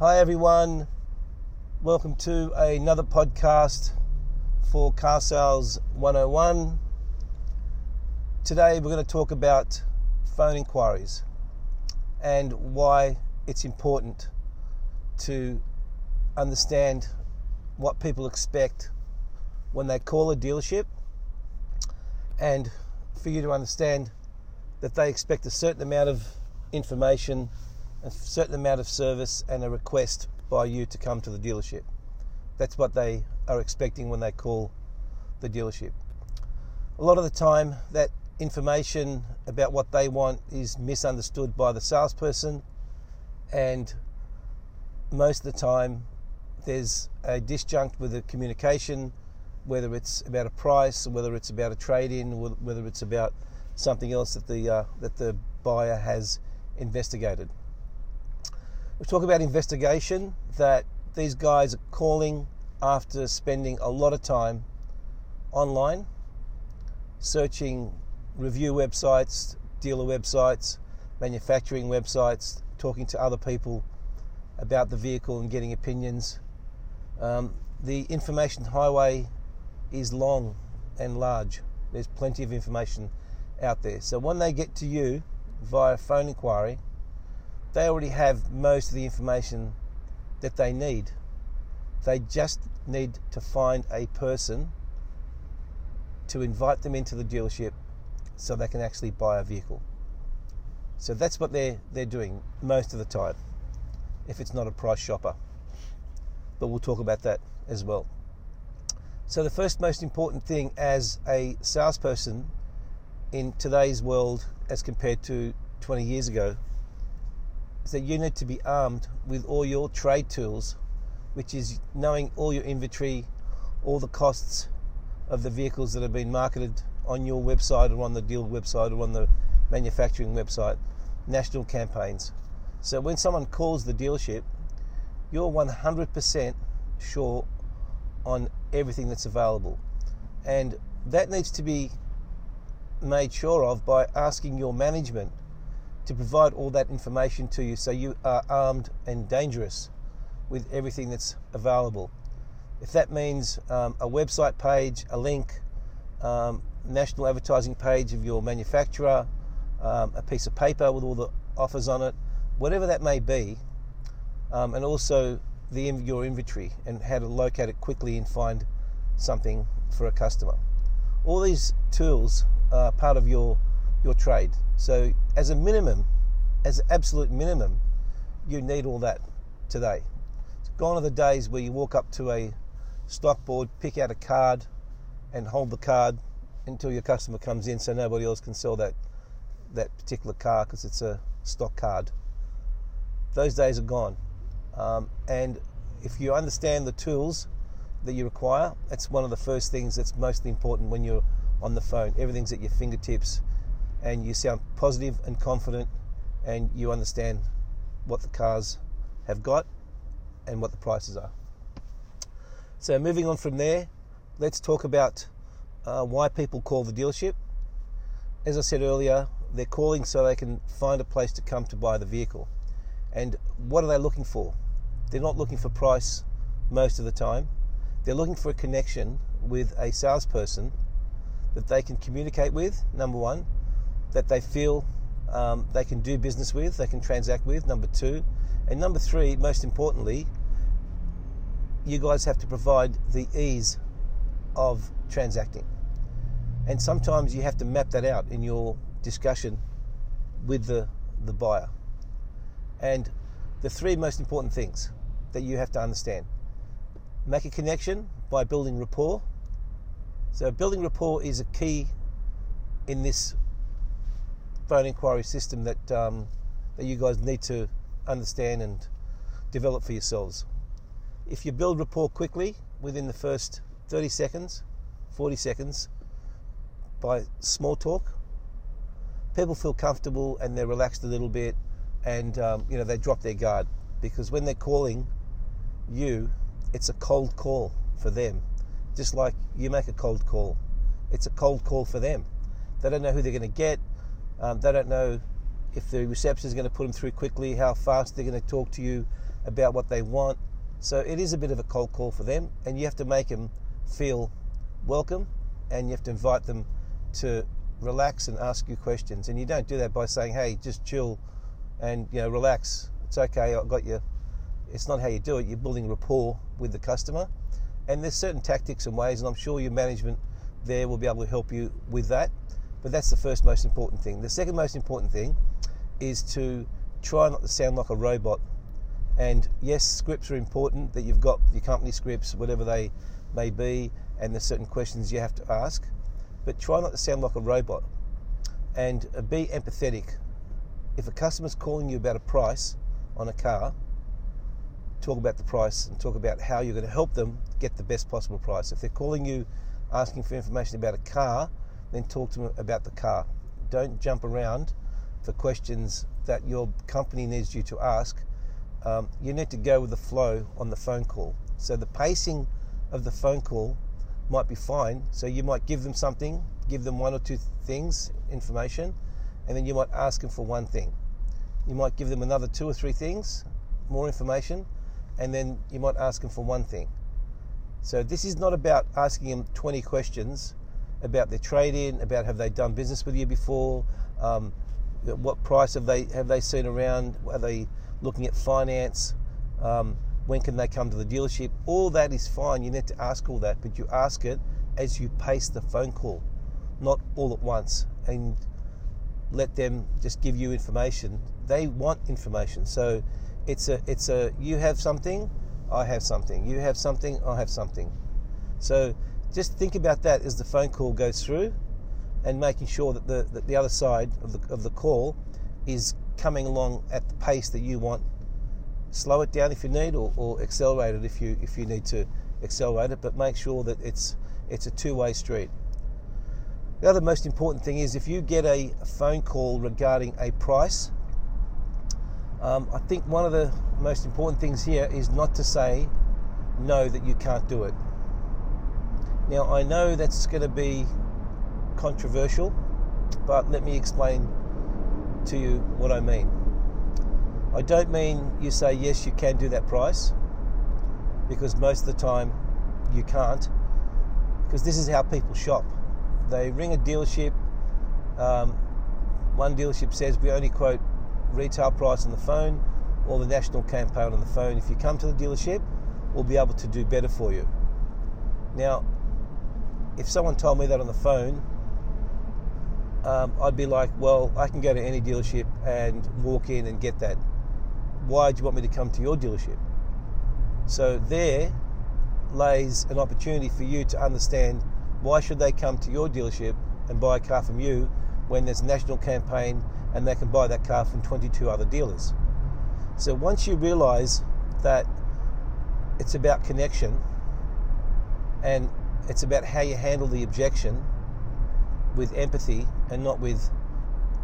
Hi, everyone. Welcome to another podcast for Car Sales 101. Today, we're going to talk about phone inquiries and why it's important to understand what people expect when they call a dealership and for you to understand that they expect a certain amount of information, a certain amount of service, and a request by you to come to the dealership. That's what they are expecting when they call the dealership. A lot of the time, that information about what they want is misunderstood by the salesperson, and most of the time, there's a disjunct with the communication, whether it's about a price, whether it's about a trade-in, whether it's about something else that the uh, that the buyer has investigated. We talk about investigation that these guys are calling after spending a lot of time online searching review websites, dealer websites, manufacturing websites, talking to other people about the vehicle and getting opinions. Um, the information highway is long and large. There's plenty of information out there. So when they get to you via phone inquiry, they already have most of the information that they need. They just need to find a person to invite them into the dealership so they can actually buy a vehicle. So that's what they're they're doing most of the time, if it's not a price shopper. But we'll talk about that as well. So the first most important thing as a salesperson in today's world as compared to 20 years ago is that you need to be armed with all your trade tools, which is knowing all your inventory, all the costs of the vehicles that have been marketed on your website or on the deal website or on the manufacturing website, national campaigns. So when someone calls the dealership, you're 100% sure on everything that's available. And that needs to be made sure of by asking your management to provide all that information to you so you are armed and dangerous with everything that's available. If that means um, a website page, a link, um, national advertising page of your manufacturer, um, a piece of paper with all the offers on it, whatever that may be, um, and also the your inventory and how to locate it quickly and find something for a customer. All these tools are part of your your trade. So as a minimum, as an absolute minimum, you need all that today. It's gone are the days where you walk up to a stock board, pick out a card, and hold the card until your customer comes in, so nobody else can sell that that particular car because it's a stock card. Those days are gone, um, and if you understand the tools that you require, that's one of the first things that's most important when you're on the phone. Everything's at your fingertips, and you sound positive and confident, and you understand what the cars have got and what the prices are. So, moving on from there, let's talk about uh, why people call the dealership. As I said earlier, they're calling so they can find a place to come to buy the vehicle. And what are they looking for? They're not looking for price most of the time. They're looking for a connection with a salesperson that they can communicate with, number one, that they feel um, they can do business with, they can transact with, number two. And number three, most importantly, you guys have to provide the ease of transacting. And sometimes you have to map that out in your discussion with the, the buyer. And the three most important things that you have to understand make a connection by building rapport. So, building rapport is a key in this phone inquiry system that, um, that you guys need to understand and develop for yourselves. If you build rapport quickly within the first 30 seconds, 40 seconds, by small talk, people feel comfortable and they're relaxed a little bit and um, you know they drop their guard because when they're calling you, it's a cold call for them, just like you make a cold call. It's a cold call for them. They don't know who they're going to get. Um, they don't know if the reception is going to put them through quickly, how fast they're going to talk to you, about what they want. So it is a bit of a cold call for them, and you have to make them feel welcome, and you have to invite them to relax and ask you questions. And you don't do that by saying, "Hey, just chill and you know relax. It's okay. I've got you." It's not how you do it. You're building rapport with the customer, and there's certain tactics and ways, and I'm sure your management there will be able to help you with that. But that's the first most important thing. The second most important thing is to try not to sound like a robot. And yes, scripts are important, that you've got your company scripts, whatever they may be, and there's certain questions you have to ask. But try not to sound like a robot and uh, be empathetic. If a customer's calling you about a price on a car, talk about the price and talk about how you're going to help them get the best possible price. If they're calling you asking for information about a car, then talk to them about the car. Don't jump around for questions that your company needs you to ask. Um, you need to go with the flow on the phone call. So the pacing of the phone call might be fine. So you might give them something, give them one or two things, information, and then you might ask them for one thing. You might give them another two or three things, more information, and then you might ask them for one thing. So this is not about asking them 20 questions about their trade in, about have they done business with you before, um, what price have they have they seen around, are they looking at finance, um, when can they come to the dealership. All that is fine. You need to ask all that, but you ask it as you pace the phone call, not all at once, and let them just give you information. They want information, so it's a it's a you have something, I have something. You have something, I have something. So just think about that as the phone call goes through and making sure that the, that the other side of the, of the call is coming along at the pace that you want. Slow it down if you need or, or accelerate it if you, if you need to accelerate it, but make sure that it's, it's a two-way street. The other most important thing is if you get a, a phone call regarding a price, um, I think one of the most important things here is not to say no that you can't do it. Now, I know that's going to be controversial, but let me explain to you what I mean. I don't mean you say, yes, you can do that price, because most of the time you can't, because this is how people shop. They ring a dealership, um, one dealership says we only quote retail price on the phone or the national campaign on the phone. If you come to the dealership, we'll be able to do better for you. Now, if someone told me that on the phone, um, I'd be like, well, I can go to any dealership and walk in and get that. Why do you want me to come to your dealership? So there lays an opportunity for you to understand why should they come to your dealership and buy a car from you when there's a national campaign and they can buy that car from 22 other dealers. So once you realize that it's about connection and it's about how you handle the objection with empathy and not with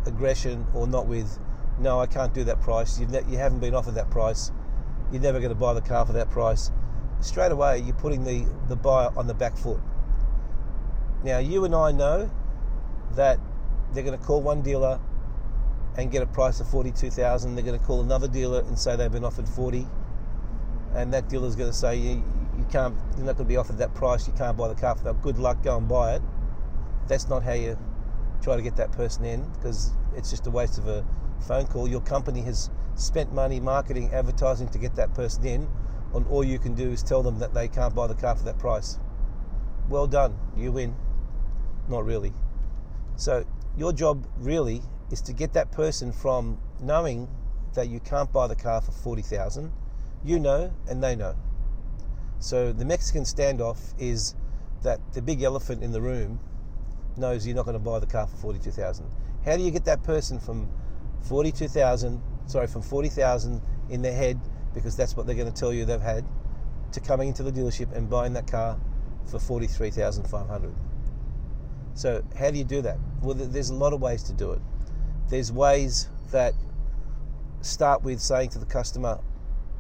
aggression or not with no I can't do that price. You've ne- you haven't been offered that price. You're never going to buy the car for that price. Straight away you're putting the, the buyer on the back foot. Now you and I know that they're going to call one dealer and get a price of 42,000 they're going to call another dealer and say they've been offered 40 and that dealer's going to say you, can't you're not going to be offered that price you can't buy the car for that. Good luck go and buy it. That's not how you try to get that person in because it's just a waste of a phone call. Your company has spent money marketing advertising to get that person in and all you can do is tell them that they can't buy the car for that price. Well done you win. Not really. So your job really is to get that person from knowing that you can't buy the car for 40,000 you know and they know so the Mexican standoff is that the big elephant in the room knows you're not going to buy the car for 42,000 how do you get that person from 42,000 sorry from 40,000 in their head because that's what they're going to tell you they've had to coming into the dealership and buying that car for 43,500 so how do you do that? Well there's a lot of ways to do it. There's ways that start with saying to the customer,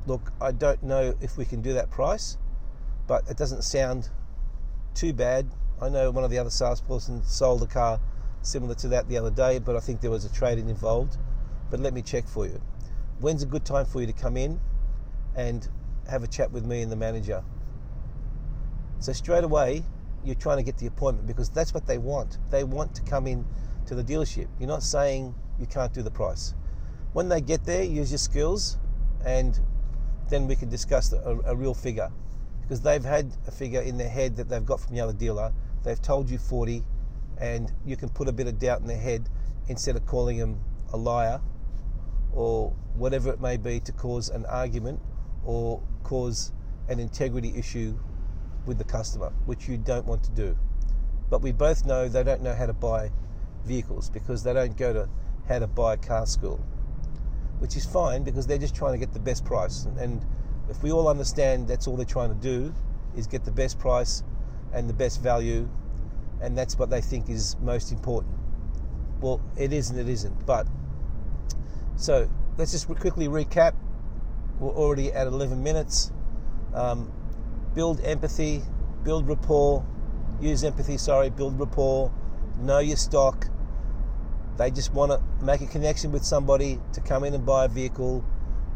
look, I don't know if we can do that price, but it doesn't sound too bad. I know one of the other salesperson sold a car similar to that the other day, but I think there was a trade-in involved. But let me check for you. When's a good time for you to come in and have a chat with me and the manager. So straight away, you're trying to get the appointment because that's what they want. They want to come in to the dealership. You're not saying you can't do the price. When they get there, use your skills, and then we can discuss a, a real figure because they've had a figure in their head that they've got from the other dealer. They've told you 40, and you can put a bit of doubt in their head instead of calling them a liar or whatever it may be to cause an argument or cause an integrity issue with the customer, which you don't want to do. But we both know they don't know how to buy vehicles because they don't go to how to buy a car school, which is fine because they're just trying to get the best price. And if we all understand that's all they're trying to do is get the best price and the best value, and that's what they think is most important. Well, it is and it isn't. But so let's just quickly recap. We're already at 11 minutes. Um, build empathy, build rapport, use empathy, sorry, build rapport, know your stock. They just want to make a connection with somebody to come in and buy a vehicle.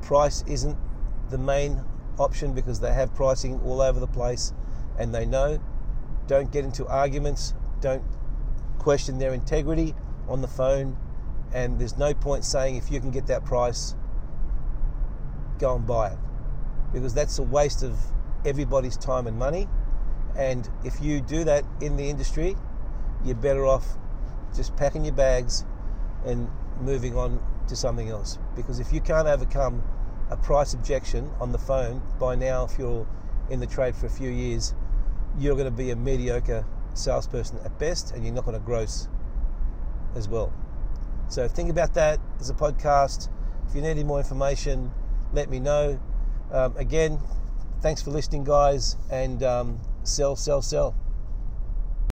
Price isn't the main option because they have pricing all over the place and they know. Don't get into arguments, don't question their integrity on the phone, and there's no point saying if you can get that price, go and buy it because that's a waste of everybody's time and money. And if you do that in the industry, you're better off just packing your bags and moving on to something else. Because if you can't overcome a price objection on the phone, by now, if you're in the trade for a few years, you're going to be a mediocre salesperson at best and you're not going to gross as well. So think about that. There's a podcast. If you need any more information, let me know. Um, again, thanks for listening, guys, and um, sell, sell, sell.